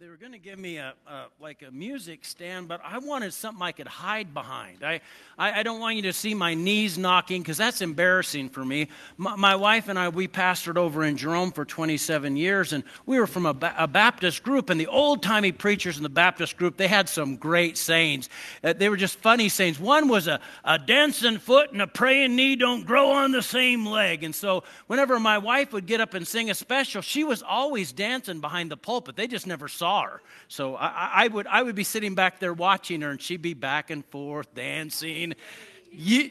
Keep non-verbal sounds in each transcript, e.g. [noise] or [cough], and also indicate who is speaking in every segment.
Speaker 1: they were going to give me a, a, like a music stand, but I wanted something I could hide behind. I, I, I don't want you to see my knees knocking because that's embarrassing for me. My, my, wife and I, we pastored over in Jerome for 27 years, and we were from a, a Baptist group. And the old timey preachers in the Baptist group, they had some great sayings. Uh, they were just funny sayings. One was a, a dancing foot and a praying knee don't grow on the same leg. And so whenever my wife would get up and sing a special, she was always dancing behind the pulpit. They just never saw her. So I, I, would, I would be sitting back there watching her, and she'd be back and forth dancing. You,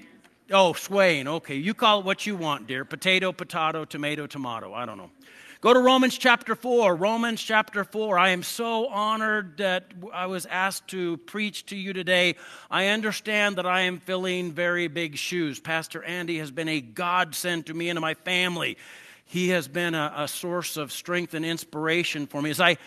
Speaker 1: oh, swaying. Okay, you call it what you want, dear. Potato, potato, tomato, tomato. I don't know. Go to Romans chapter 4. Romans chapter 4. I am so honored that I was asked to preach to you today. I understand that I am filling very big shoes. Pastor Andy has been a godsend to me and to my family. He has been a, a source of strength and inspiration for me. As I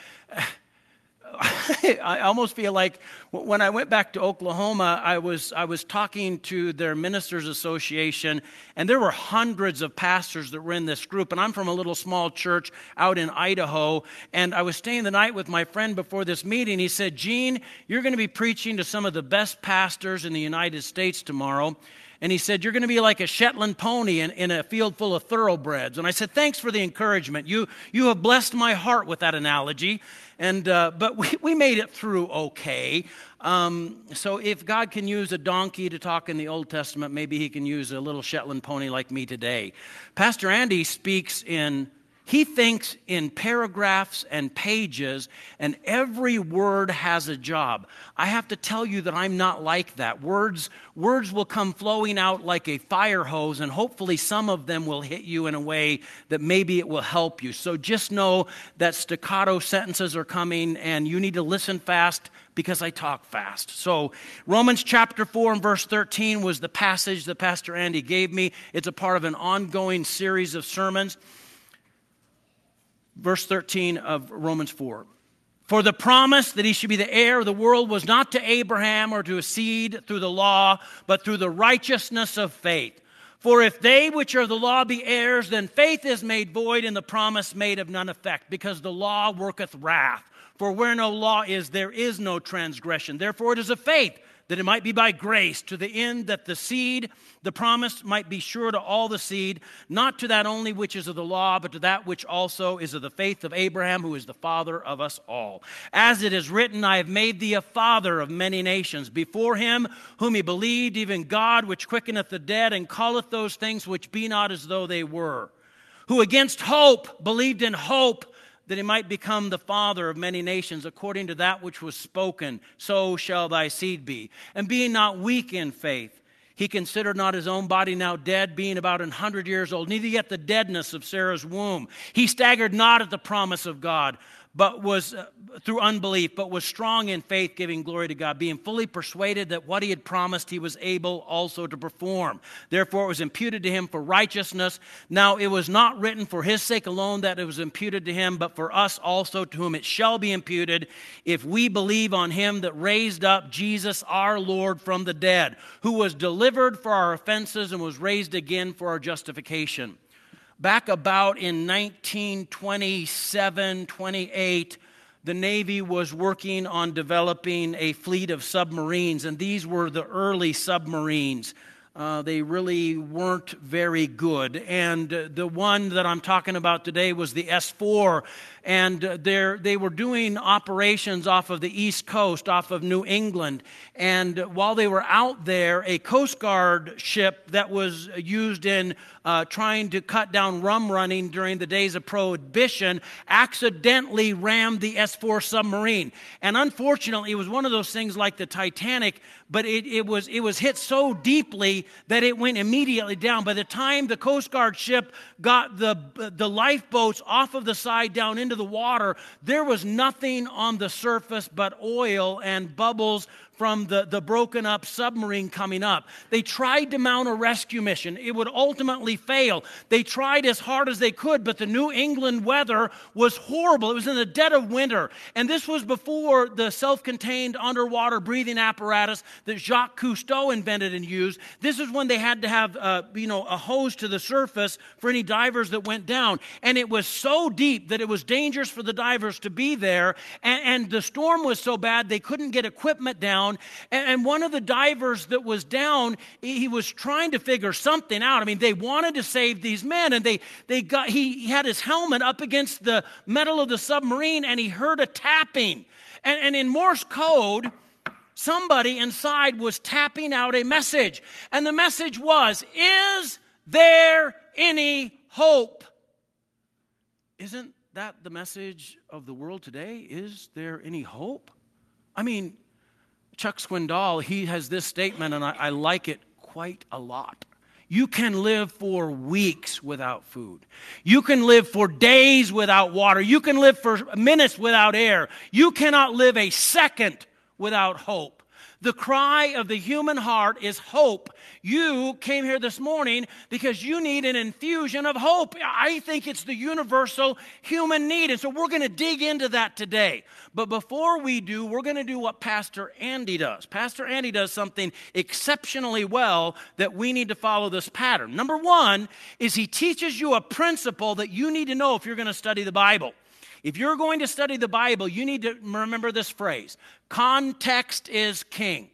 Speaker 1: [laughs] I almost feel like when I went back to Oklahoma, I was, I was talking to their ministers association, and there were hundreds of pastors that were in this group. And I'm from a little small church out in Idaho. And I was staying the night with my friend before this meeting. He said, Gene, you're going to be preaching to some of the best pastors in the United States tomorrow. And he said, You're going to be like a Shetland pony in, in a field full of thoroughbreds. And I said, Thanks for the encouragement. You, you have blessed my heart with that analogy. And, uh, [laughs] but we, we made it through okay. Um, so if God can use a donkey to talk in the Old Testament, maybe he can use a little Shetland pony like me today. Pastor Andy speaks in he thinks in paragraphs and pages, and every word has a job. I have to tell you that I'm not like that. Words, words will come flowing out like a fire hose, and hopefully some of them will hit you in a way that maybe it will help you. So just know that staccato sentences are coming, and you need to listen fast because I talk fast. So, Romans chapter 4 and verse 13 was the passage that Pastor Andy gave me. It's a part of an ongoing series of sermons verse 13 of Romans 4. For the promise that he should be the heir of the world was not to Abraham or to a seed through the law, but through the righteousness of faith. For if they which are the law be heirs, then faith is made void and the promise made of none effect, because the law worketh wrath. For where no law is, there is no transgression. Therefore, it is of faith that it might be by grace, to the end that the seed, the promise, might be sure to all the seed, not to that only which is of the law, but to that which also is of the faith of Abraham, who is the father of us all. As it is written, I have made thee a father of many nations, before him whom he believed, even God, which quickeneth the dead, and calleth those things which be not as though they were. Who against hope believed in hope that he might become the father of many nations, according to that which was spoken, so shall thy seed be. And being not weak in faith, he considered not his own body now dead, being about an hundred years old, neither yet the deadness of Sarah's womb. He staggered not at the promise of God but was uh, through unbelief, but was strong in faith, giving glory to God, being fully persuaded that what he had promised he was able also to perform. Therefore, it was imputed to him for righteousness. Now, it was not written for his sake alone that it was imputed to him, but for us also, to whom it shall be imputed, if we believe on him that raised up Jesus our Lord from the dead, who was delivered for our offenses and was raised again for our justification back about in 1927 28, the Navy was working on developing a fleet of submarines, and these were the early submarines. Uh, they really weren't very good. And uh, the one that I'm talking about today was the S 4 and uh, they were doing operations off of the East Coast, off of New England. And while they were out there, a Coast Guard ship that was used in uh, trying to cut down rum running during the days of Prohibition accidentally rammed the S 4 submarine. And unfortunately, it was one of those things like the Titanic, but it, it, was, it was hit so deeply that it went immediately down. By the time the Coast Guard ship got the, the lifeboats off of the side down into the water, there was nothing on the surface but oil and bubbles from the, the broken up submarine coming up. They tried to mount a rescue mission. It would ultimately fail. They tried as hard as they could, but the New England weather was horrible. It was in the dead of winter. And this was before the self contained underwater breathing apparatus that Jacques Cousteau invented and used. This is when they had to have uh, you know, a hose to the surface for any divers that went down. And it was so deep that it was dangerous for the divers to be there. And, and the storm was so bad they couldn't get equipment down. And, and one of the divers that was down, he was trying to figure something out. I mean, they wanted to save these men, and they, they got, he had his helmet up against the metal of the submarine, and he heard a tapping. And, and in Morse code, somebody inside was tapping out a message. And the message was, Is there any hope? Isn't that the message of the world today? Is there any hope? I mean, Chuck Swindoll, he has this statement, and I, I like it quite a lot. You can live for weeks without food. You can live for days without water. You can live for minutes without air. You cannot live a second without hope. The cry of the human heart is hope. You came here this morning because you need an infusion of hope. I think it's the universal human need. And so we're going to dig into that today. But before we do, we're going to do what Pastor Andy does. Pastor Andy does something exceptionally well that we need to follow this pattern. Number one is he teaches you a principle that you need to know if you're going to study the Bible. If you're going to study the Bible, you need to remember this phrase context is king.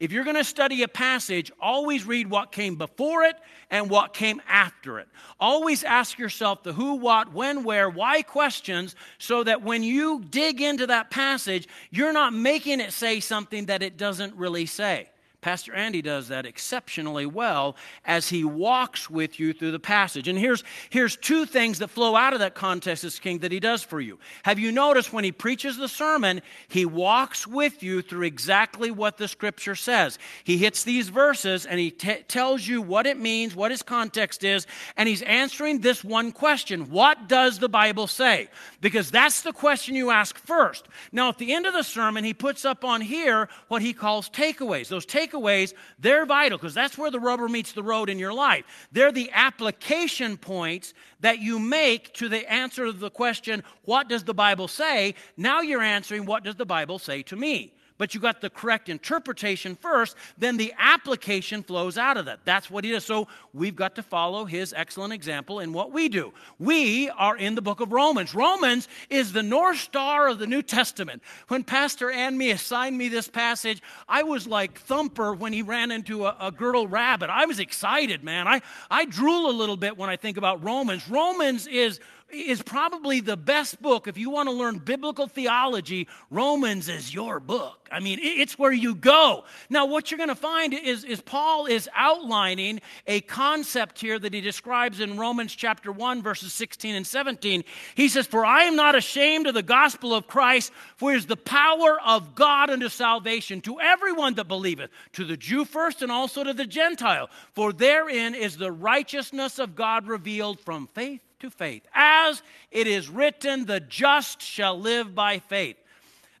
Speaker 1: If you're going to study a passage, always read what came before it and what came after it. Always ask yourself the who, what, when, where, why questions so that when you dig into that passage, you're not making it say something that it doesn't really say. Pastor Andy does that exceptionally well as he walks with you through the passage. And here's, here's two things that flow out of that context as king that he does for you. Have you noticed when he preaches the sermon, he walks with you through exactly what the scripture says? He hits these verses and he t- tells you what it means, what his context is, and he's answering this one question What does the Bible say? Because that's the question you ask first. Now, at the end of the sermon, he puts up on here what he calls takeaways. Those takeaways takeaways, they're vital because that's where the rubber meets the road in your life. They're the application points that you make to the answer to the question, What does the Bible say? Now you're answering, What does the Bible say to me? But you got the correct interpretation first, then the application flows out of that. That's what he does. So we've got to follow his excellent example in what we do. We are in the book of Romans. Romans is the North Star of the New Testament. When Pastor Andy assigned me this passage, I was like Thumper when he ran into a, a girdle rabbit. I was excited, man. I, I drool a little bit when I think about Romans. Romans is is probably the best book if you want to learn biblical theology. Romans is your book. I mean, it's where you go. Now, what you're going to find is, is Paul is outlining a concept here that he describes in Romans chapter 1, verses 16 and 17. He says, For I am not ashamed of the gospel of Christ, for it is the power of God unto salvation to everyone that believeth, to the Jew first and also to the Gentile. For therein is the righteousness of God revealed from faith to faith. As it is written, the just shall live by faith.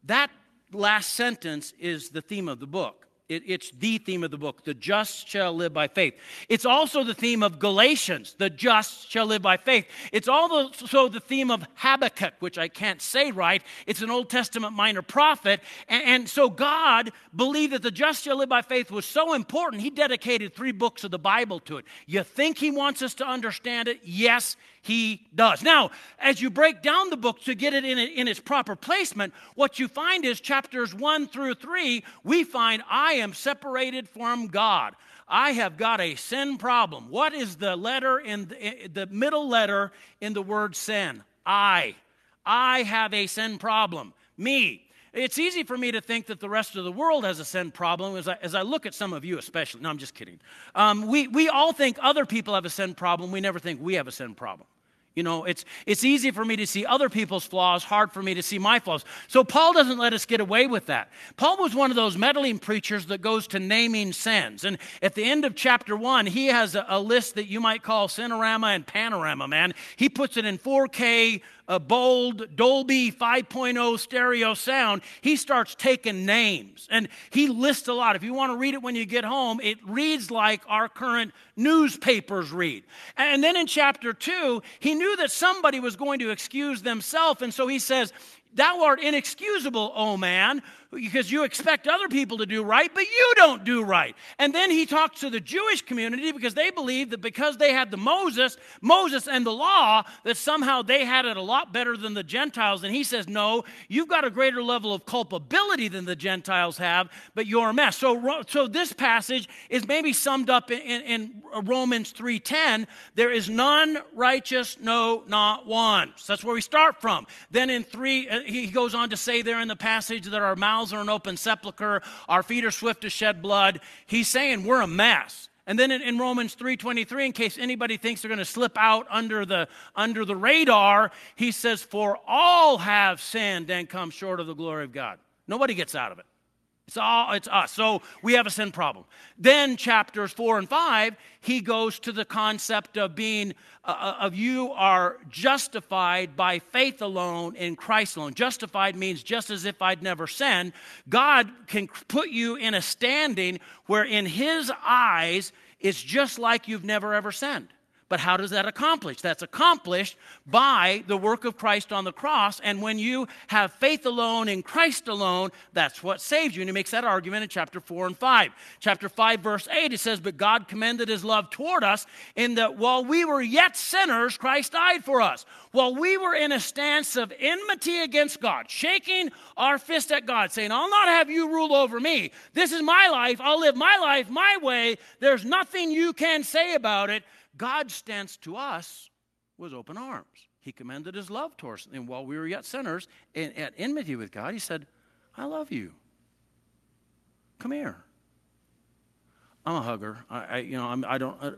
Speaker 1: That last sentence is the theme of the book. It, it's the theme of the book. The just shall live by faith. It's also the theme of Galatians. The just shall live by faith. It's also the theme of Habakkuk, which I can't say right. It's an Old Testament minor prophet. And, and so God believed that the just shall live by faith was so important, He dedicated three books of the Bible to it. You think He wants us to understand it? Yes, he does. Now, as you break down the book to get it in, in its proper placement, what you find is chapters 1 through 3, we find I am separated from God. I have got a sin problem. What is the letter in the, eh, the middle letter in the word sin? I. I have a sin problem. Me. It's easy for me to think that the rest of the world has a sin problem as I, as I look at some of you, especially. No, I'm just kidding. Um, we, we all think other people have a sin problem. We never think we have a sin problem. You know, it's, it's easy for me to see other people's flaws, hard for me to see my flaws. So Paul doesn't let us get away with that. Paul was one of those meddling preachers that goes to naming sins. And at the end of chapter one, he has a, a list that you might call Cinerama and Panorama, man. He puts it in 4K a bold Dolby 5.0 stereo sound, he starts taking names and he lists a lot. If you want to read it when you get home, it reads like our current newspapers read. And then in chapter 2, he knew that somebody was going to excuse themselves, and so he says, Thou art inexcusable, O man, because you expect other people to do right, but you don't do right. And then he talks to the Jewish community because they believe that because they had the Moses, Moses and the law, that somehow they had it a lot better than the Gentiles. And he says, No, you've got a greater level of culpability than the Gentiles have, but you're a mess. So, so this passage is maybe summed up in, in, in Romans 3:10. There is none righteous, no, not one. So that's where we start from. Then in three, uh, he goes on to say there in the passage that our mouth mouths are an open sepulchre, our feet are swift to shed blood. He's saying we're a mess. And then in, in Romans 3:23, in case anybody thinks they're going to slip out under the under the radar, he says, "For all have sinned and come short of the glory of God." Nobody gets out of it. It's all it's us. So we have a sin problem. Then chapters 4 and 5, he goes to the concept of being uh, uh, of you are justified by faith alone in Christ alone. Justified means just as if I'd never sinned. God can put you in a standing where in his eyes it's just like you've never ever sinned. But how does that accomplish? That's accomplished by the work of Christ on the cross. And when you have faith alone in Christ alone, that's what saves you. And he makes that argument in chapter 4 and 5. Chapter 5, verse 8, it says, But God commended his love toward us in that while we were yet sinners, Christ died for us. While we were in a stance of enmity against God, shaking our fist at God, saying, I'll not have you rule over me. This is my life. I'll live my life my way. There's nothing you can say about it. God's stance to us was open arms. He commended his love towards us. And while we were yet sinners and at enmity with God, he said, I love you. Come here. I'm a hugger. I, I you know, I'm, I don't, uh,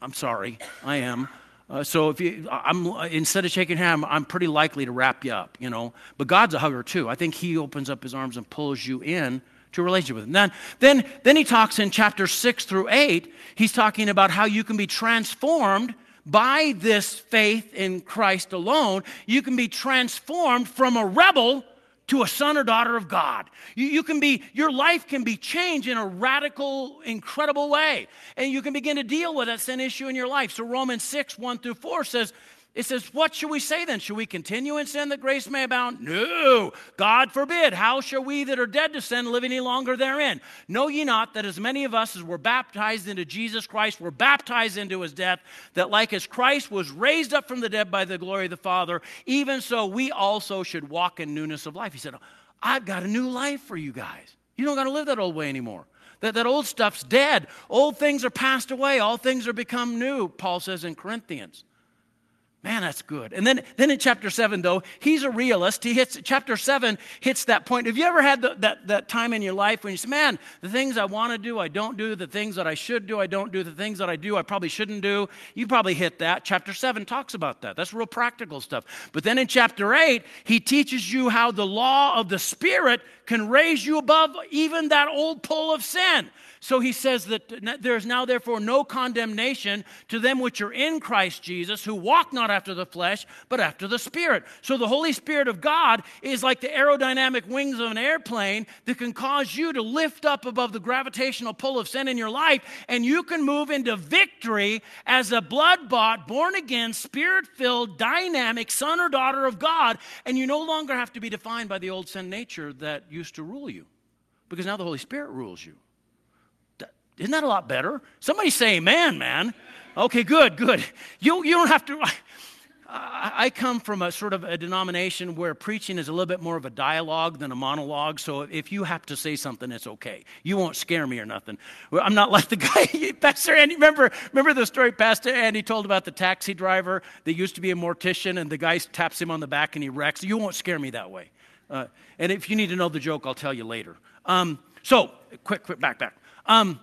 Speaker 1: I'm sorry. I am. Uh, so if you, I'm instead of shaking hands, I'm pretty likely to wrap you up, you know. But God's a hugger too. I think He opens up His arms and pulls you in to a relationship with him. Then, then, then he talks in chapter 6 through 8, he's talking about how you can be transformed by this faith in Christ alone. You can be transformed from a rebel to a son or daughter of God. You, you can be, your life can be changed in a radical, incredible way. And you can begin to deal with that sin issue in your life. So Romans 6, 1 through 4 says, it says, What should we say then? Should we continue in sin that grace may abound? No, God forbid. How shall we that are dead to sin live any longer therein? Know ye not that as many of us as were baptized into Jesus Christ were baptized into his death, that like as Christ was raised up from the dead by the glory of the Father, even so we also should walk in newness of life? He said, I've got a new life for you guys. You don't got to live that old way anymore. That, that old stuff's dead. Old things are passed away. All things are become new, Paul says in Corinthians. Man, that's good. And then, then in chapter seven, though, he's a realist. He hits chapter seven hits that point. Have you ever had the, that, that time in your life when you say, Man, the things I want to do, I don't do, the things that I should do, I don't do, the things that I do, I probably shouldn't do? You probably hit that. Chapter seven talks about that. That's real practical stuff. But then in chapter eight, he teaches you how the law of the Spirit can raise you above even that old pull of sin. So he says that there is now, therefore, no condemnation to them which are in Christ Jesus, who walk not after the flesh, but after the Spirit. So the Holy Spirit of God is like the aerodynamic wings of an airplane that can cause you to lift up above the gravitational pull of sin in your life, and you can move into victory as a blood bought, born again, spirit filled, dynamic son or daughter of God, and you no longer have to be defined by the old sin nature that used to rule you because now the Holy Spirit rules you. Isn't that a lot better? Somebody say amen, man. Okay, good, good. You, you don't have to. I, I come from a sort of a denomination where preaching is a little bit more of a dialogue than a monologue. So if you have to say something, it's okay. You won't scare me or nothing. I'm not like the [laughs] guy, Pastor Andy. Remember, remember the story Pastor Andy told about the taxi driver that used to be a mortician and the guy taps him on the back and he wrecks? You won't scare me that way. Uh, and if you need to know the joke, I'll tell you later. Um, so, quick, quick, back, back. Um,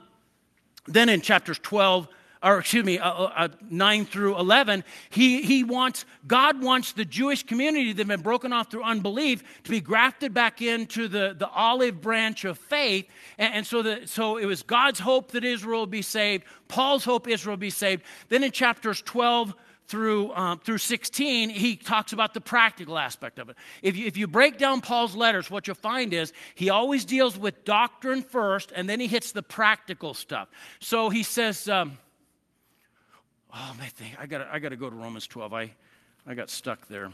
Speaker 1: then in chapters 12 or excuse me, uh, uh, uh, 9 through 11, he, he wants, God wants the Jewish community that had been broken off through unbelief to be grafted back into the, the olive branch of faith. And, and so, the, so it was God's hope that Israel would be saved, Paul's hope Israel would be saved. Then in chapters 12 through, um, through 16, he talks about the practical aspect of it. If you, if you break down Paul's letters, what you'll find is he always deals with doctrine first, and then he hits the practical stuff. So he says, um, Oh, my thing. I got I got to go to Romans 12. I, I got stuck there.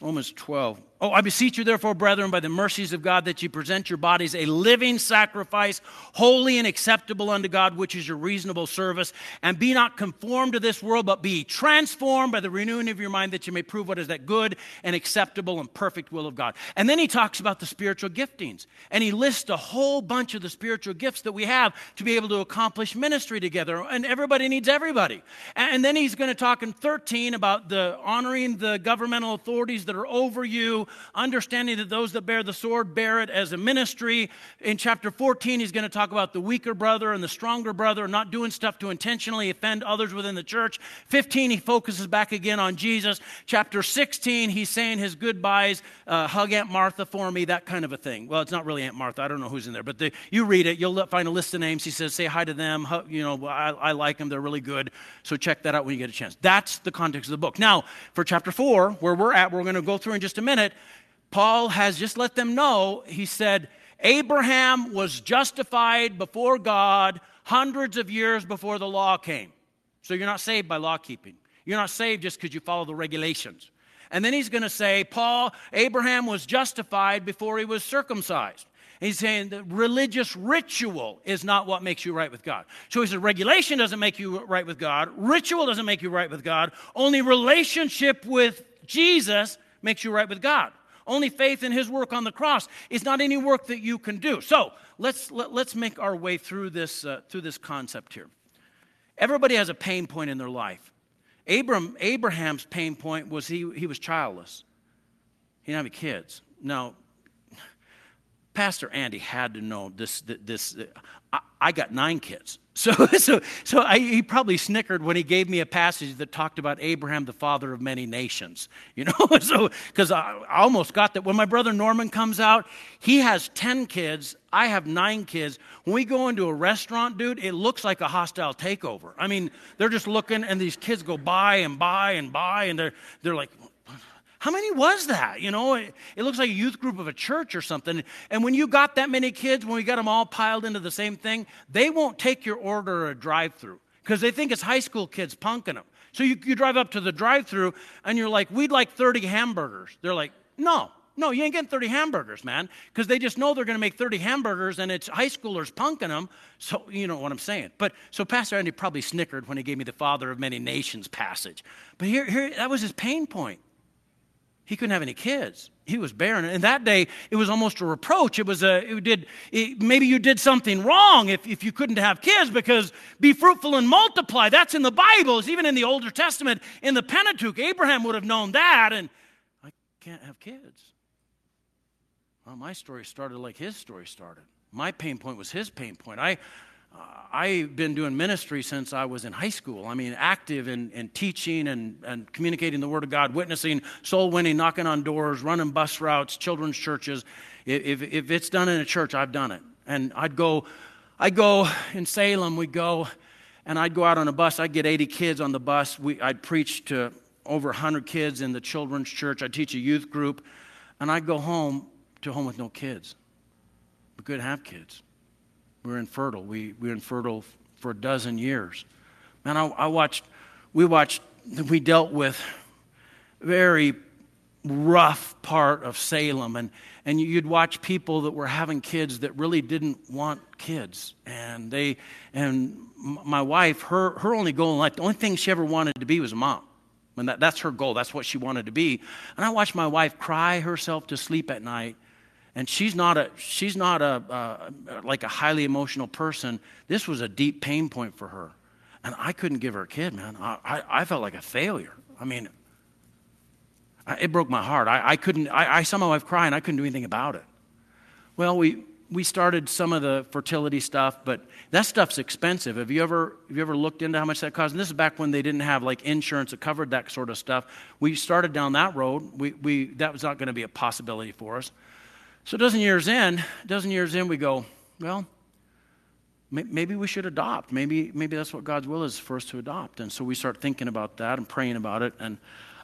Speaker 1: Romans 12. Oh, I beseech you, therefore, brethren, by the mercies of God, that you present your bodies a living sacrifice, holy and acceptable unto God, which is your reasonable service. And be not conformed to this world, but be transformed by the renewing of your mind, that you may prove what is that good and acceptable and perfect will of God. And then he talks about the spiritual giftings. And he lists a whole bunch of the spiritual gifts that we have to be able to accomplish ministry together. And everybody needs everybody. And then he's going to talk in 13 about the honoring the governmental authorities that are over you understanding that those that bear the sword bear it as a ministry. In chapter 14, he's going to talk about the weaker brother and the stronger brother, not doing stuff to intentionally offend others within the church. 15, he focuses back again on Jesus. Chapter 16, he's saying his goodbyes, uh, hug Aunt Martha for me, that kind of a thing. Well, it's not really Aunt Martha. I don't know who's in there, but the, you read it, you'll find a list of names. He says, say hi to them. You know, I, I like them. They're really good. So check that out when you get a chance. That's the context of the book. Now, for chapter 4, where we're at, we're going to go through in just a minute. Paul has just let them know, he said, Abraham was justified before God hundreds of years before the law came. So you're not saved by law keeping. You're not saved just because you follow the regulations. And then he's going to say, Paul, Abraham was justified before he was circumcised. He's saying that religious ritual is not what makes you right with God. So he says regulation doesn't make you right with God, ritual doesn't make you right with God, only relationship with Jesus makes you right with God. Only faith in his work on the cross is not any work that you can do. So let's, let, us let us make our way through this, uh, through this concept here. Everybody has a pain point in their life. Abram, Abraham's pain point was he, he was childless. He didn't have any kids. Now, [laughs] Pastor Andy had to know this. this I, I got nine kids. So, [laughs] so, so I, he probably snickered when he gave me a passage that talked about Abraham, the father of many nations. [laughs] You know, so because I, I almost got that. When my brother Norman comes out, he has 10 kids. I have nine kids. When we go into a restaurant, dude, it looks like a hostile takeover. I mean, they're just looking, and these kids go by and by and by, and they're, they're like, how many was that? You know, it, it, looks like a youth group of a church or something. And when you got that many kids, when we got them all piled into the same thing, they won't take your order or drive through because they think it's high school kids punking them. So you, you drive up to the drive through and you're like, we'd like 30 hamburgers. They're like, no, no, you ain't getting 30 hamburgers, man, because they just know they're going to make 30 hamburgers and it's high schoolers punking them. So, you know what I'm saying. But so Pastor Andy probably snickered when he gave me the Father of Many Nations passage. But here, here that was his pain point. He couldn't have any kids. He was barren. And that day, it was almost a reproach. It was a, it did, it, maybe you did something wrong if, if you couldn't have kids because be fruitful and multiply. That's in the Bible. It's even in the Older Testament. In the Pentateuch, Abraham would have known that. And I can't have kids. Well, my story started like his story started. My pain point was his pain point. I, Uh, I've been doing ministry since I was in high school. I mean, active in, in teaching and, and communicating the Word of God, witnessing, soul winning, knocking on doors, running bus routes, children's churches. If, if it's done in a church, I've done it. And I'd go, I'd go in Salem, we'd go, and I'd go out on a bus. I'd get 80 kids on the bus. We, I'd preach to over 100 kids in the children's church. I'd teach a youth group. And I'd go home to home with no kids. We couldn't have kids we were infertile. We, we were infertile for a dozen years. Man, I, I watched, we watched, we dealt with very rough part of Salem, and, and you'd watch people that were having kids that really didn't want kids. And they, and my wife, her, her only goal in life, the only thing she ever wanted to be was a mom. And that, that's her goal. That's what she wanted to be. And I watched my wife cry herself to sleep at night and she's not a she's not a uh, like a highly emotional person this was a deep pain point for her and i couldn't give her a kid man i, I, I felt like a failure i mean I, it broke my heart i, I couldn't I, I my wife cry and i couldn't do anything about it well we we started some of the fertility stuff, but that stuff's expensive. Have you ever have you ever looked into how much that costs? And this is back when they didn't have like insurance that covered that sort of stuff. We started down that road. We, we that was not going to be a possibility for us. So a dozen years in, a dozen years in, we go, well, maybe we should adopt. Maybe maybe that's what God's will is for us to adopt. And so we start thinking about that and praying about it and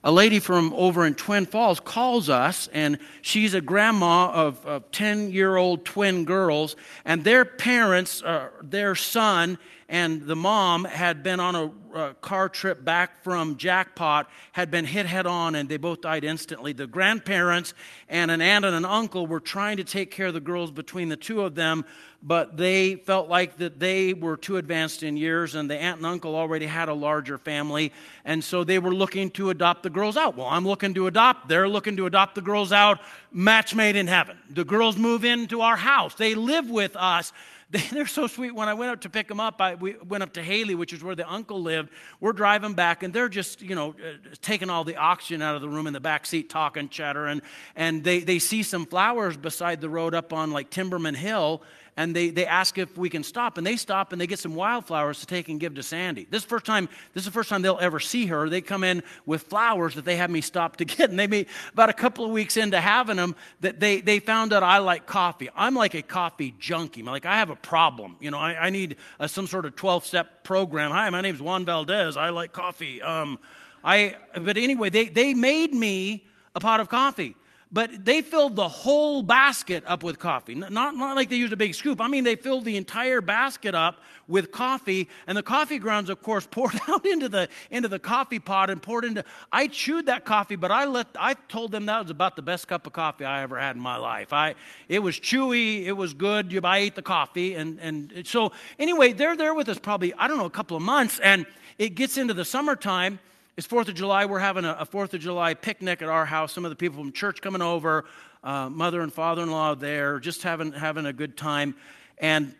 Speaker 1: a lady from over in Twin Falls calls us, and she's a grandma of 10 year old twin girls, and their parents, uh, their son, and the mom had been on a, a car trip back from Jackpot, had been hit head on, and they both died instantly. The grandparents and an aunt and an uncle were trying to take care of the girls between the two of them, but they felt like that they were too advanced in years, and the aunt and uncle already had a larger family, and so they were looking to adopt the girls out. Well, I'm looking to adopt. They're looking to adopt the girls out. Match made in heaven. The girls move into our house. They live with us [laughs] They, are so sweet. When I went up to pick them up, I we went up to Hailey, which is where the uncle lived. We're driving back, and they're just, you know, uh, taking all the oxygen out of the room in the back seat, talking, chattering. And they, they see some flowers beside the road up on like Timmerman Hill, and they, they ask if we can stop and they stop and they get some wildflowers to take and give to sandy this is first time this is the first time they'll ever see her they come in with flowers that they have me stop to [laughs] get and they may about a couple of weeks into having them that they, they found out i like coffee i'm like a coffee junkie like i have a problem. You know i, I need a, some sort of 12-step program. Hi my name's juan valdez. I like coffee. Um, I, but anyway they, they made me a pot of coffee but they filled the whole basket up with coffee. Not, not like they used a big scoop. I mean, they filled the entire basket up with coffee, and the coffee grounds, of course, [laughs] poured out into the into the coffee pot and poured into. I chewed that coffee, but I let I told them that was about the best cup of coffee I ever had in my life. I it was chewy, it was good. I ate the coffee, and and so anyway, they're there with us probably I don't know a couple of months, and it gets into the summertime it's Fourth of July. We're having a Fourth of July picnic at our house. Some of the people from church coming over, uh, mother and father-in-law there, just having having a good time. And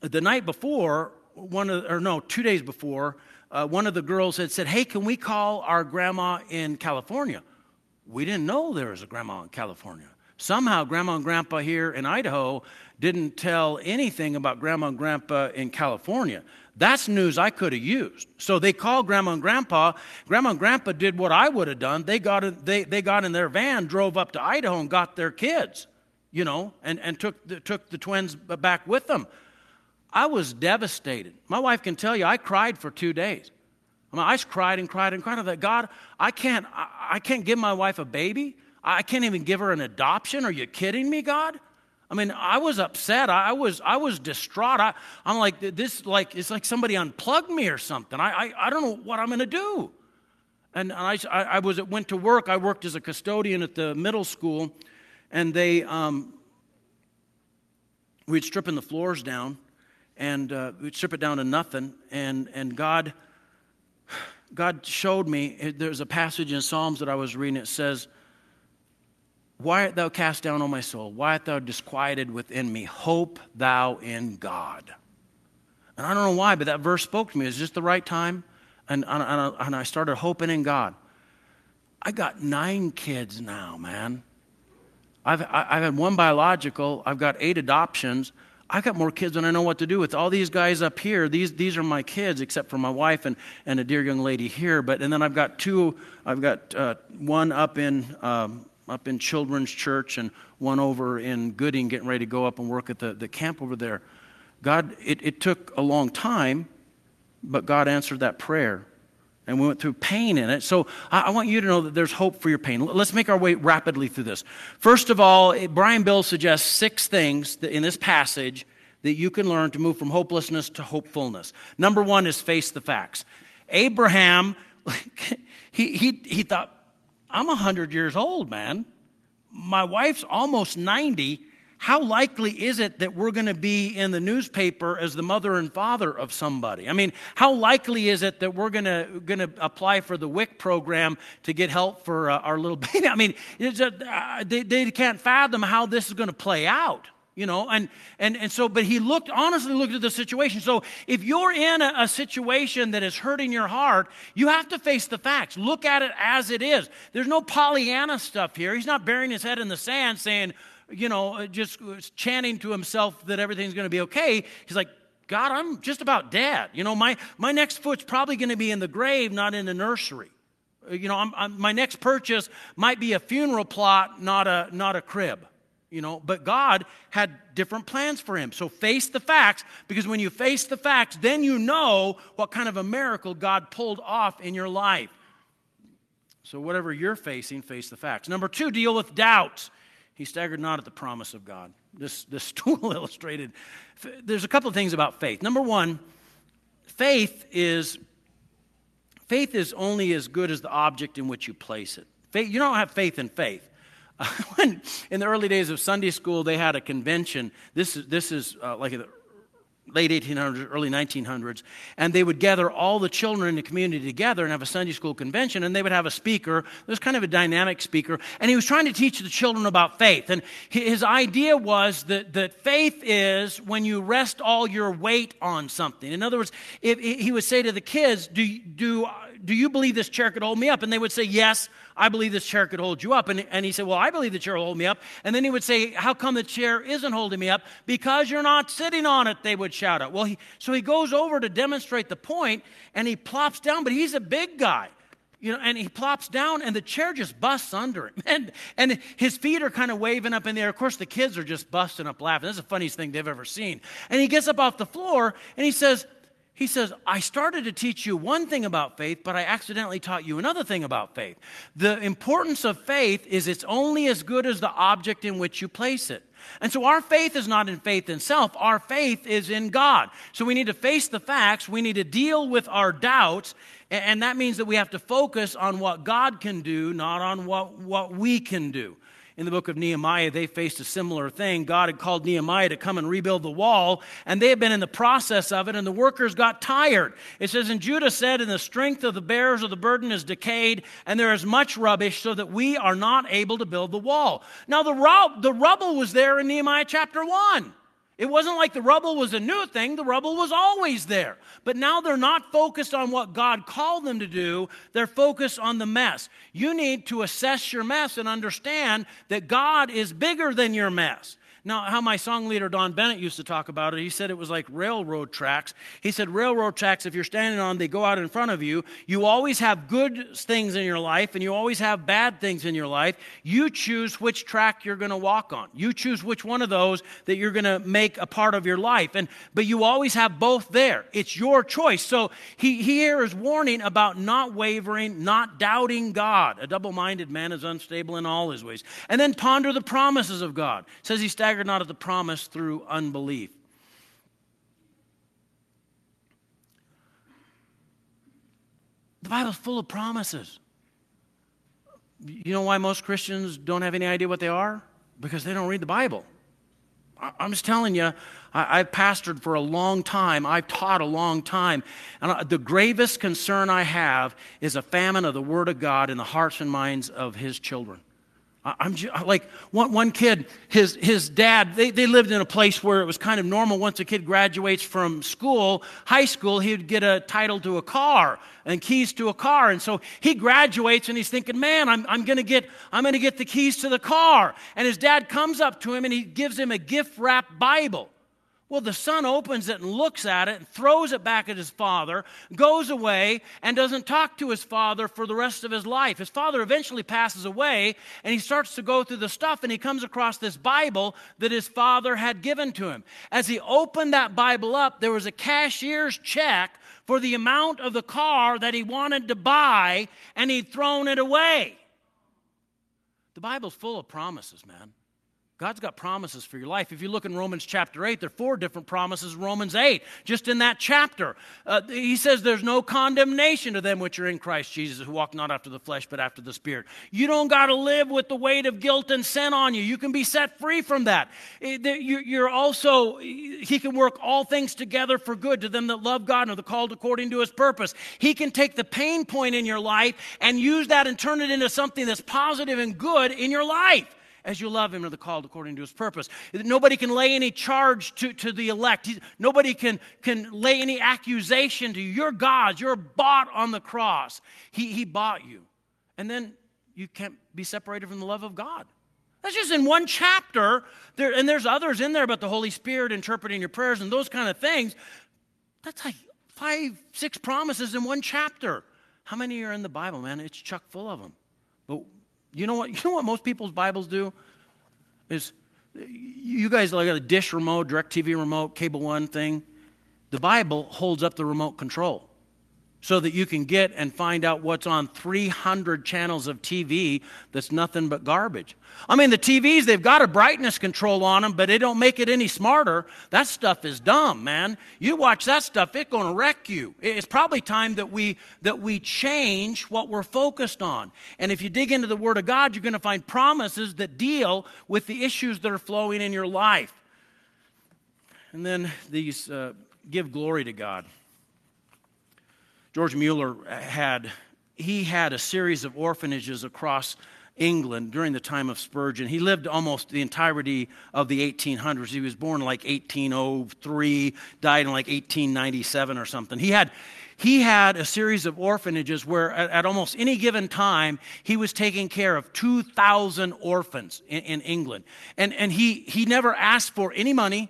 Speaker 1: the night before, one of, or no, two days before, uh, one of the girls had said, "Hey, can we call our grandma in California?" We didn't know there was a grandma in California. Somehow, grandma and grandpa here in Idaho didn't tell anything about grandma and grandpa in California. That's news I could have used. So they called grandma and grandpa. Grandma and grandpa did what I would have done. They got, in, they, they got in their van, drove up to Idaho, and got their kids, you know, and, and took, the, took the twins back with them. I was devastated. My wife can tell you, I cried for two days. I, I cried and cried and cried. I thought, God, I can't, I, I can't give my wife a baby. I can't even give her an adoption. Are you kidding me, God? I mean, I was upset. I was, I was distraught. I, am like, this, like, it's like somebody unplugged me or something. I, I, I don't know what I'm going to do. And I, I was, went to work. I worked as a custodian at the middle school, and they, um, we'd stripping the floors down, and uh, we'd strip it down to nothing. And, and God, God showed me, there's a passage in Psalms that I was reading. It says, why art thou cast down, O my soul? Why art thou disquieted within me? Hope thou in God. And I don't know why, but that verse spoke to me. It was just the right time. And, and, and I started hoping in God. I got nine kids now, man. I've, I've had one biological, I've got eight adoptions. I've got more kids than I know what to do with. All these guys up here, these, these are my kids, except for my wife and, and a dear young lady here. But and then I've got two, I've got uh, one up in um, up in Children's Church and one over in Gooding getting ready to go up and work at the, the camp over there. God, it, it took a long time, but God answered that prayer. And we went through pain in it. So I, I want you to know that there's hope for your pain. Let's make our way rapidly through this. First of all, Brian Bill suggests six things in this passage that you can learn to move from hopelessness to hopefulness. Number one is face the facts. Abraham, [laughs] he, he, he thought, I'm 100 years old, man. My wife's almost 90. How likely is it that we're going to be in the newspaper as the mother and father of somebody? I mean, how likely is it that we're going to, going to apply for the WIC program to get help for uh, our little [laughs] baby? I mean, a, uh, they, they can't fathom how this is going to play out you know and and and so but he looked honestly looked at the situation so if you're in a, a, situation that is hurting your heart you have to face the facts look at it as it is there's no pollyanna stuff here he's not burying his head in the sand saying you know, just chanting to himself that everything's going to be okay. He's like, God, I'm just about dead. You know, my, my next foot's probably going to be in the grave, not in the nursery. Uh, you know, I'm, I'm, my next purchase might be a funeral plot, not a, not a crib. You know, but God had different plans for him. So face the facts, because when you face the facts, then you know what kind of a miracle God pulled off in your life. So, whatever you're facing, face the facts. Number two, deal with doubts. He staggered not at the promise of God. This, this [laughs] stool illustrated. There's a couple of things about faith. Number one, faith is faith is only as good as the object in which you place it. Faith, you don't have faith in faith. [laughs] when, in the early days of Sunday school, they had a convention. This is, this is uh, like a, late 1800s, early 1900s, and they would gather all the children in the community together and have a Sunday school convention, and they would have a speaker. It was kind of a dynamic speaker, and he was trying to teach the children about faith. And his idea was that, that faith is when you rest all your weight on something. In other words, if, he would say to the kids, do, do, do you believe this chair could hold me up? And they would say, Yes, I believe this chair could hold you up. And, and he said, Well, I believe the chair will hold me up. And then he would say, How come the chair isn't holding me up? Because you're not sitting on it, they would shout out. Well, he, so he goes over to demonstrate the point and he plops down, but he's a big guy. You know, and he plops down and the chair just busts under him. [laughs] And, and his feet are kind of waving up in the air. Of course, the kids are just busting up laughing. This is the funniest thing they've ever seen. And he gets up off the floor and he says, he says, I started to teach you one thing about faith, but I accidentally taught you another thing about faith. The importance of faith is it's only as good as the object in which you place it. And so our faith is not in faith in self, our faith is in God. So we need to face the facts, we need to deal with our doubts, and that means that we have to focus on what God can do, not on what, what we can do in the book of Nehemiah, they faced a similar thing. God had called Nehemiah to come and rebuild the wall, and they had been in the process of it, and the workers got tired. It says, And Judah said, And the strength of the bearers of the burden is decayed, and there is much rubbish, so that we are not able to build the wall. Now, the, rub- the rubble was there in Nehemiah chapter 1. It wasn't like the rubble was a new thing, the rubble was always there. But now they're not focused on what God called them to do, they're focused on the mess. You need to assess your mess and understand that God is bigger than your mess. Now, how my song leader Don Bennett used to talk about it, he said it was like railroad tracks. He said, Railroad tracks, if you're standing on, they go out in front of you. You always have good things in your life, and you always have bad things in your life. You choose which track you're going to walk on. You choose which one of those that you're going to make a part of your life. And, but you always have both there. It's your choice. So he, he here is warning about not wavering, not doubting God. A double minded man is unstable in all his ways. And then ponder the promises of God. Says he not at the promise through unbelief. The Bible's full of promises. You know why most Christians don't have any idea what they are? Because they don't read the Bible. I'm just telling you, I've pastored for a long time. I've taught a long time. And the gravest concern I have is a famine of the Word of God in the hearts and minds of His children. I'm just, like one, one kid, his, his dad, they, they lived in a place where it was kind of normal. Once a kid graduates from school, high school, he would get a title to a car and keys to a car. And so he graduates and he's thinking, man, I'm, I'm going to get, I'm going to get the keys to the car. And his dad comes up to him and he gives him a gift wrapped Bible. Well, the son opens it and looks at it and throws it back at his father, goes away, and doesn't talk to his father for the rest of his life. His father eventually passes away, and he starts to go through the stuff, and he comes across this Bible that his father had given to him. As he opened that Bible up, there was a cashier's check for the amount of the car that he wanted to buy, and he'd thrown it away. The Bible's full of promises, man. God's got promises for your life. If you look in Romans chapter 8, there are four different promises in Romans 8, just in that chapter. Uh, he says there's no condemnation to them which are in Christ Jesus, who walk not after the flesh, but after the Spirit. You don't got to live with the weight of guilt and sin on you. You can be set free from that. You're also, He can work all things together for good to them that love God and are called according to His purpose. He can take the pain point in your life and use that and turn it into something that's positive and good in your life as you love him are the called according to his purpose. Nobody can lay any charge to, to the elect. Nobody can, can lay any accusation to you. You're God's. You're bought on the cross. He, he bought you. And then you can't be separated from the love of God. That's just in one chapter. There, and there's others in there about the Holy Spirit interpreting your prayers and those kind of things. That's like five, six promises in one chapter. How many are in the Bible, man? It's chock full of them. But you know what? [laughs] You know what most people's Bibles do? Is you guys like a dish remote, DirecTV remote, cable one thing. The Bible holds up the remote control so that you can get and find out what's on 300 channels of TV that's nothing but garbage. I mean, the TVs, they've got a brightness control on them, but they don't make it any smarter. That stuff is dumb, man. You watch that stuff, it's going to wreck you. It's probably time that we, that we change what we're focused on. And if you dig into the Word of God, you're going to find promises that deal with the issues that are flowing in your life. And then these uh, give glory to God. George Mueller had he had a series of orphanages across England during the time of Spurgeon. He lived almost the entirety of the 1800s. He was born like 1803, died in like 1897 or something. He had he had a series of orphanages where at, at almost any given time he was taking care of 2,000 orphans in, in England. And, and he, he never asked for any money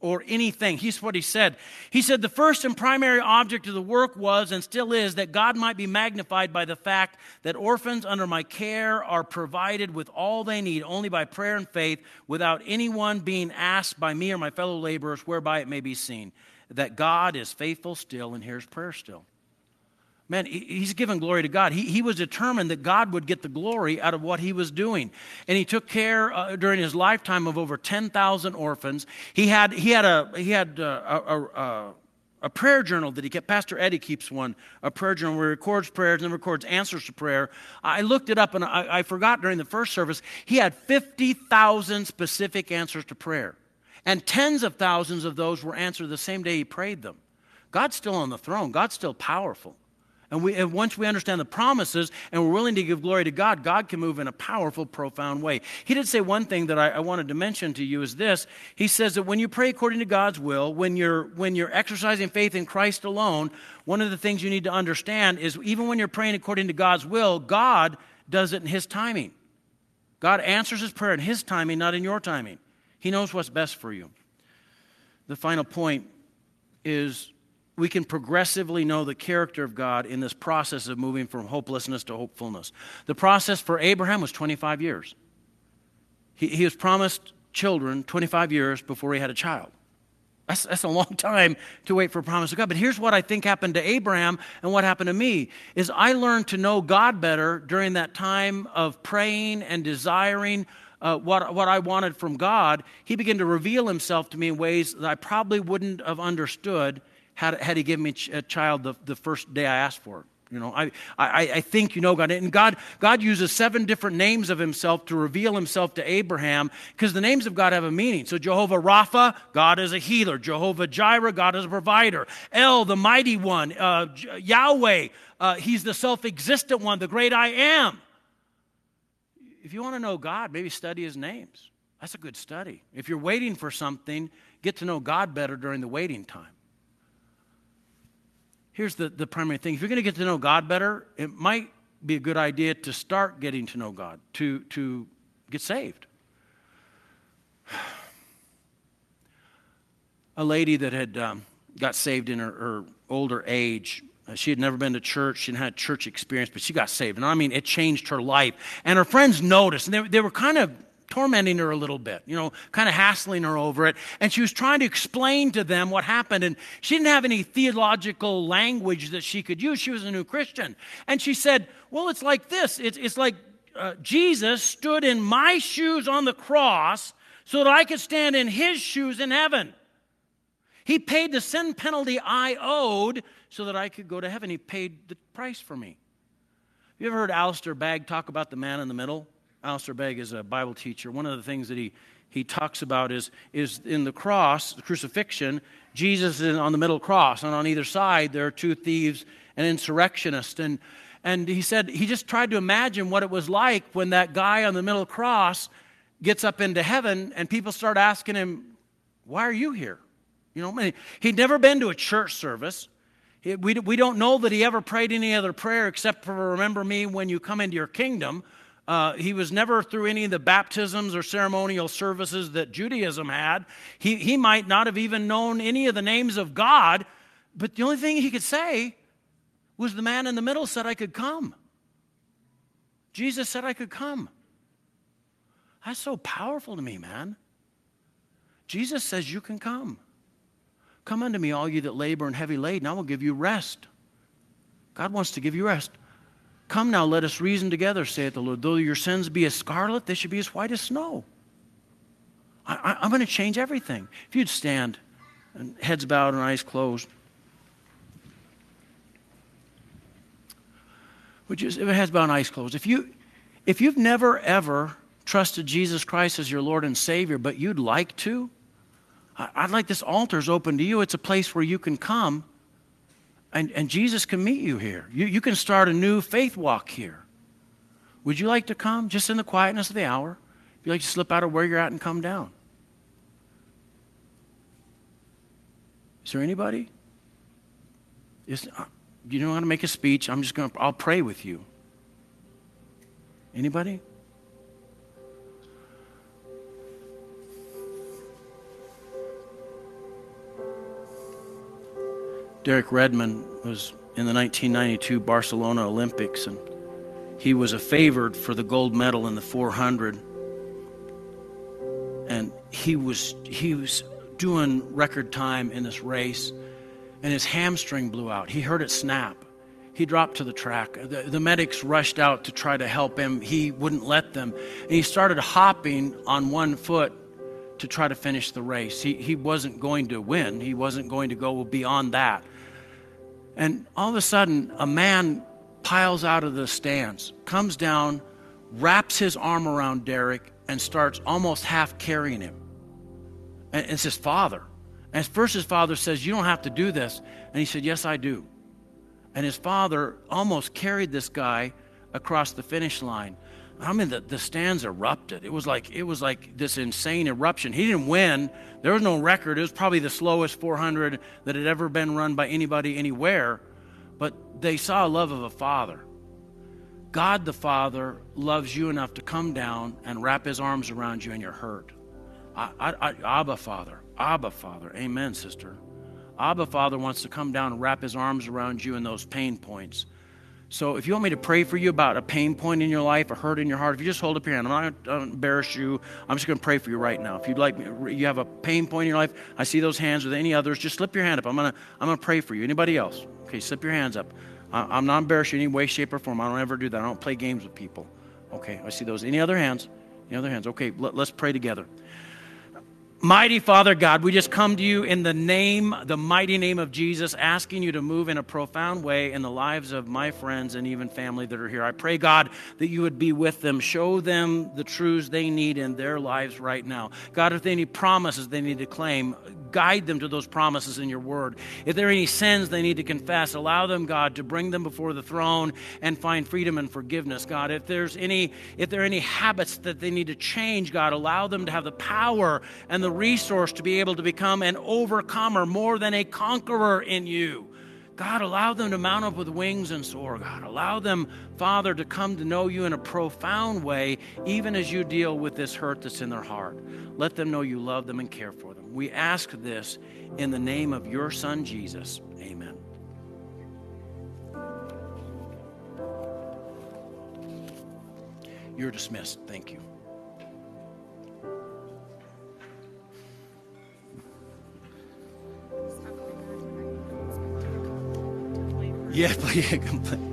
Speaker 1: or anything. Here's what he said. He said, The first and primary object of the work was and still is that God might be magnified by the fact that orphans under my care are provided with all they need only by prayer and faith without anyone being asked by me or my fellow laborers, whereby it may be seen that God is faithful still and hears prayer still man, he's given glory to God. He, he was determined that God would get the glory out of what he was doing. And he took care uh, during his lifetime of over 10,000 orphans. He had, he had, a, he had uh, a, a, a, a, prayer journal that he kept. Pastor Eddie keeps one, a prayer journal where he records prayers and records answers to prayer. I looked it up and I, I forgot during the first service, he had 50,000 specific answers to prayer. And tens of thousands of those were answered the same day he prayed them. God's still on the throne, God's still powerful. And, we, and once we understand the promises and we're willing to give glory to God, God can move in a powerful, profound way. He did say one thing that I, I wanted to mention to you is this. He says that when you pray according to God's will, when you're, when you're exercising faith in Christ alone, one of the things you need to understand is even when you're praying according to God's will, God does it in His timing. God answers His prayer in His timing, not in your timing. He knows what's best for you. The final point is we can progressively know the character of God in this process of moving from hopelessness to hopefulness. The process for Abraham was 25 years. He, he was promised children 25 years before he had a child. That's, that's a long [laughs] time to wait for a promise of God. But here's what I think happened to Abraham and what happened to me is I learned to know God better during that time of praying and desiring uh, what, what I wanted from God. He began to reveal himself to me in ways that I probably wouldn't have understood had, had he given me a child the, the first day I asked for it. You know, I, I, I think you know God. And God, God uses seven different names of himself to reveal himself to Abraham because the names of God have a meaning. So Jehovah Rapha, God is a healer. Jehovah Jireh, God is a provider. El, the mighty one. Uh, Yahweh, uh, he's the self existent one, the great I am. If you want to know God, maybe study his names. That's a good study. If you're waiting for something, get to know God better during the waiting time here's the, the primary thing if you're going to get to know God better, it might be a good idea to start getting to know God, to, to get saved. [sighs] A lady that had um, got saved in her, her older age, uh, she had never been to church. She hadn't had church experience, but she got saved. And I mean, it changed her life. And her friends noticed, and they, they were kind of tormenting her a little bit, you know, kind of hassling her over it. And she was trying to explain to them what happened. And she didn't have any theological language that she could use. She was a new Christian. And she said, Well, it's like this it's, it's like uh, Jesus stood in my shoes on the cross so that I could stand in his shoes in heaven. He paid the sin penalty I owed so that I could go to heaven. He paid the price for me. You ever heard Alistair Begg talk about the man in the middle? Alistair Begg is a Bible teacher. One of the things that he, he talks about is, is in the cross, the crucifixion, Jesus is on the middle cross, and on either side there are two thieves and insurrectionists. And, and he said he just tried to imagine what it was like when that guy on the middle cross gets up into heaven and people start asking him, Why are you here? You know, he'd never been to a church service. We, we don't know that he ever prayed any other prayer except for remember me when you come into your kingdom Uh, he was never through any of the baptisms or ceremonial services that Judaism had. He, he might not have even known any of the names of God, but the only thing he could say was the man in the middle said I could come. Jesus said I could come. That's so powerful to me, man. Jesus says you can come. Come unto me, all you that labor and heavy laden, I will give you rest. God wants to give you rest. Come now, let us reason together, saith the Lord. Though your sins be as scarlet, they should be as white as snow. I, am going to change everything. If you'd stand, and heads bowed and eyes closed. Would you, if heads bowed and eyes closed, if you, if you've never ever trusted Jesus Christ as your Lord and Savior, but you'd like to, I'd like this altar's open to you. It's a place where you can come and, and Jesus can meet you here. You, you can start a new faith walk here. Would you like to come just in the quietness of the hour? If you like to slip out of where you're at and come down. Is there anybody? Is, uh, you don't want to make a speech. I'm just going to, I'll pray with you. Anybody? Derek Redmond was in the 1992 Barcelona Olympics, and he was a favored for the gold medal in the 400. And he was he was doing record time in this race, and his hamstring blew out. He heard it snap. He dropped to the track. The, the medics rushed out to try to help him. He wouldn't let them, and he started hopping on one foot to try to finish the race. He, he wasn't going to win, he wasn't going to go beyond that. And all of a sudden, a man piles out of the stands, comes down, wraps his arm around Derek, and starts almost half carrying him. And it's his father. And first, his father says, You don't have to do this. And he said, Yes, I do. And his father almost carried this guy across the finish line. I mean, the, the stands erupted. It was like it was like this insane eruption. He didn't win. There was no record. It was probably the slowest 400 that had ever been run by anybody anywhere. But they saw a love of a father. God the Father loves you enough to come down and wrap His arms around you and you're hurt. I, I, I, Abba Father, Abba Father, Amen, sister. Abba Father wants to come down and wrap His arms around you in those pain points. So if you want me to pray for you about a pain point in your life, a hurt in your heart, if you just hold up your hand, I'm not going to embarrass you. I'm just going to pray for you right now. If you'd like, you have a pain point in your life, I see those hands with any others, just slip your hand up. I'm going to, I'm going to pray for you. Anybody else? Okay, slip your hands up. I'm not embarrassed in any way, shape, or form. I don't ever do that. I don't play games with people. Okay, I see those. Any other hands? Any other hands? Okay, let, let's pray together. Mighty Father God, we just come to you in the name, the mighty name of Jesus, asking you to move in a profound way in the lives of my friends and even family that are here. I pray, God, that you would be with them, show them the truths they need in their lives right now. God, if they need promises they need to claim, guide them to those promises in your word. If there are any sins they need to confess, allow them, God, to bring them before the throne and find freedom and forgiveness, God. If there's any, if there are any habits that they need to change, God, allow them to have the power and the resource to be able to become an overcomer more than a conqueror in you. God, allow them to mount up with wings and soar. God, allow them, Father, to come to know you in a profound way, even as you deal with this hurt that's in their heart. Let them know you love them and care for them. We ask this in the name of your Son, Jesus. Amen. You're dismissed. Thank you. Yeah, [laughs] play, yeah,